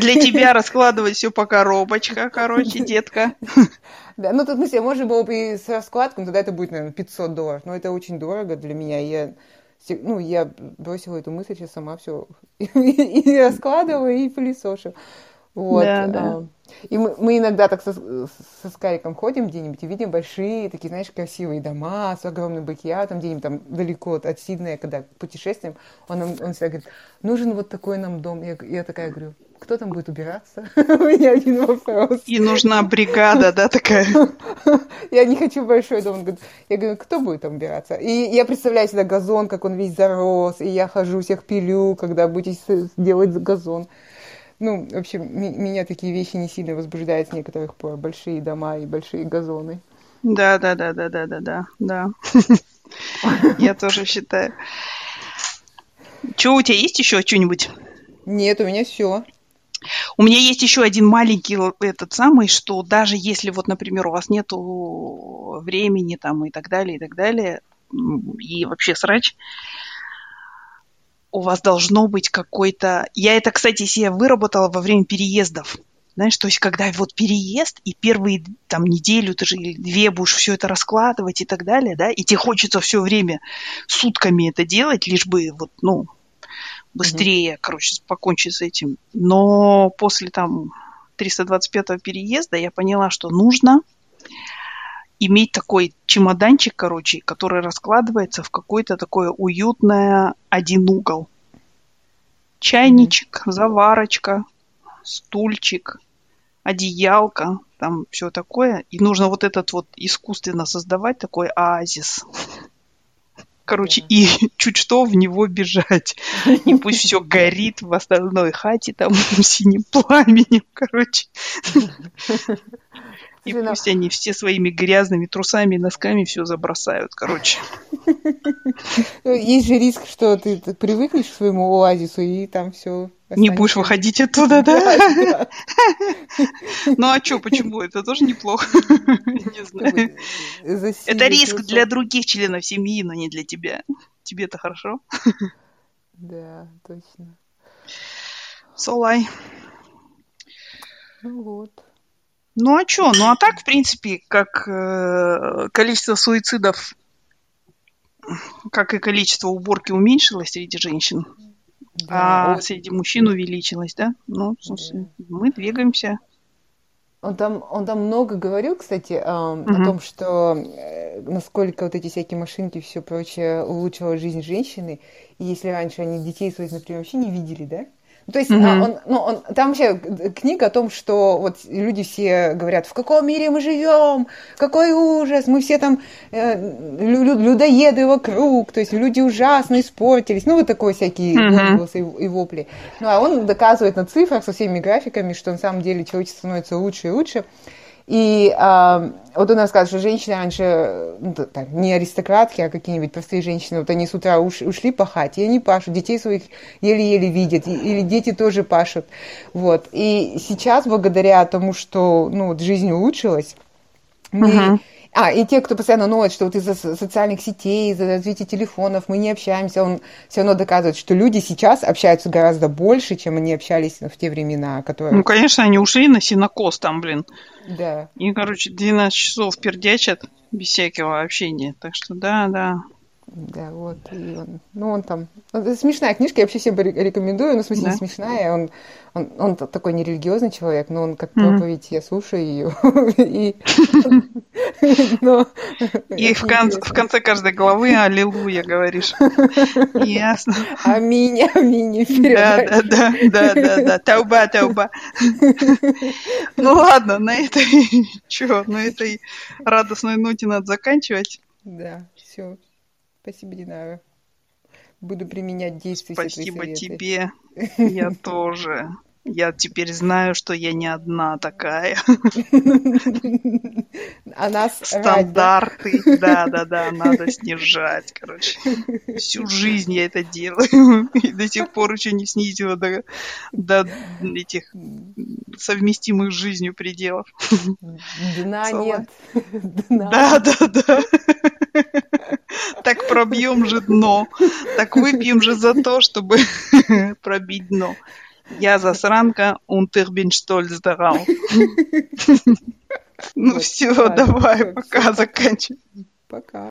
Для тебя раскладывать все по коробочкам, короче, детка. Да, ну тут, в смысле, можно было бы и с раскладкой, тогда это будет, наверное, 500 долларов. Но это очень дорого для меня. Я, ну, я бросила эту мысль, сейчас сама все и раскладываю, и пылесошу. Вот. Да, да. А, и мы, мы иногда так со, со Скайком ходим где-нибудь и видим большие, такие, знаешь, красивые дома с огромным бакьятом, где-нибудь там далеко от, от Сиднея, когда путешествуем, он, он, он всегда говорит, нужен вот такой нам дом. Я, я такая говорю, кто там будет убираться? У меня один вопрос. И нужна бригада, да, такая? Я не хочу большой дом. Я говорю, кто будет там убираться? И я представляю себе газон, как он весь зарос, и я хожу, всех пилю, когда будете делать газон. Ну, в общем, меня такие вещи не сильно возбуждают с некоторых пор. Большие дома и большие газоны. Да, да, да, да, да, да, да, да. Я тоже считаю. Что у тебя есть еще что-нибудь? Нет, у меня все. У меня есть еще один маленький этот самый, что даже если вот, например, у вас нету времени там и так далее, и так далее, и вообще срач, у вас должно быть какой-то... Я это, кстати, себе выработала во время переездов. Знаешь, то есть, когда вот переезд, и первые там неделю ты же или две будешь все это раскладывать и так далее, да, и тебе хочется все время сутками это делать, лишь бы вот, ну, быстрее, mm-hmm. короче, покончить с этим. Но после там 325-го переезда я поняла, что нужно иметь такой чемоданчик, короче, который раскладывается в какое-то такое уютное один угол. Чайничек, заварочка, стульчик, одеялка, там все такое. И нужно вот этот вот искусственно создавать такой оазис. Короче, да. и чуть что в него бежать. И пусть все горит в остальной хате там синим пламенем, короче. И Жена. пусть они все своими грязными трусами и носками все забросают, короче. Есть же риск, что ты привыкнешь к своему оазису, и там все не будешь выходить оттуда, да? Ну а что, почему? Это тоже неплохо. Не знаю. Это риск для других членов семьи, но не для тебя. Тебе это хорошо? Да, точно. Солай. Ну вот. Ну а что? Ну а так, в принципе, как э, количество суицидов, как и количество уборки уменьшилось среди женщин, да. а среди мужчин увеличилось, да? Ну, да. мы двигаемся. Он там, он там много говорил, кстати, э, угу. о том, что э, насколько вот эти всякие машинки и все прочее улучшило жизнь женщины. И если раньше они детей своих, например, вообще не видели, да? То есть mm-hmm. он, ну, он, там вообще книга о том, что вот люди все говорят, в каком мире мы живем, какой ужас, мы все там э, людоеды вокруг, то есть люди ужасно испортились, ну вот такой всякие mm-hmm. возгласы и, и вопли. Ну а он доказывает на цифрах со всеми графиками, что на самом деле человечество становится лучше и лучше. И а, вот у нас сказали, что женщины раньше, ну, так, не аристократки, а какие-нибудь простые женщины, вот они с утра уш, ушли пахать, и они пашут, детей своих еле-еле видят, и, или дети тоже пашут. Вот. И сейчас, благодаря тому, что ну, вот жизнь улучшилась, мы... Uh-huh а, и те, кто постоянно ноет, что вот из-за социальных сетей, из-за развития телефонов мы не общаемся, он все равно доказывает, что люди сейчас общаются гораздо больше, чем они общались в те времена, которые... Ну, конечно, они ушли на синокос там, блин. Да. И, короче, 12 часов пердячат без всякого общения. Так что да, да. Да, вот. И он, ну, он там... Ну, смешная книжка, я вообще всем рекомендую. Ну, в смысле, да? не смешная. Он, он, он такой нерелигиозный человек, но он как проповедь, mm-hmm. я слушаю ее. и в, кон- в конце каждой главы «Аллилуйя» говоришь. Ясно. Аминь, аминь. Да, да, да, да, да, да. Тауба, тауба. Ну ладно, на этой, чё, на этой радостной ноте надо заканчивать. Да, все. Спасибо, Динара. Буду применять действия. Спасибо тебе. Я тоже. Я теперь знаю, что я не одна такая. А нас Стандарты, да, да, да, надо снижать, короче. Всю жизнь я это делаю. И до сих пор еще не снизила до, до этих совместимых с жизнью пределов. Дна нет. Да, да, да. Так пробьем же дно. Так выпьем же за то, чтобы пробить дно. Я засранка, bin stolz darauf. Ну все, давай, пока, заканчивай. Пока.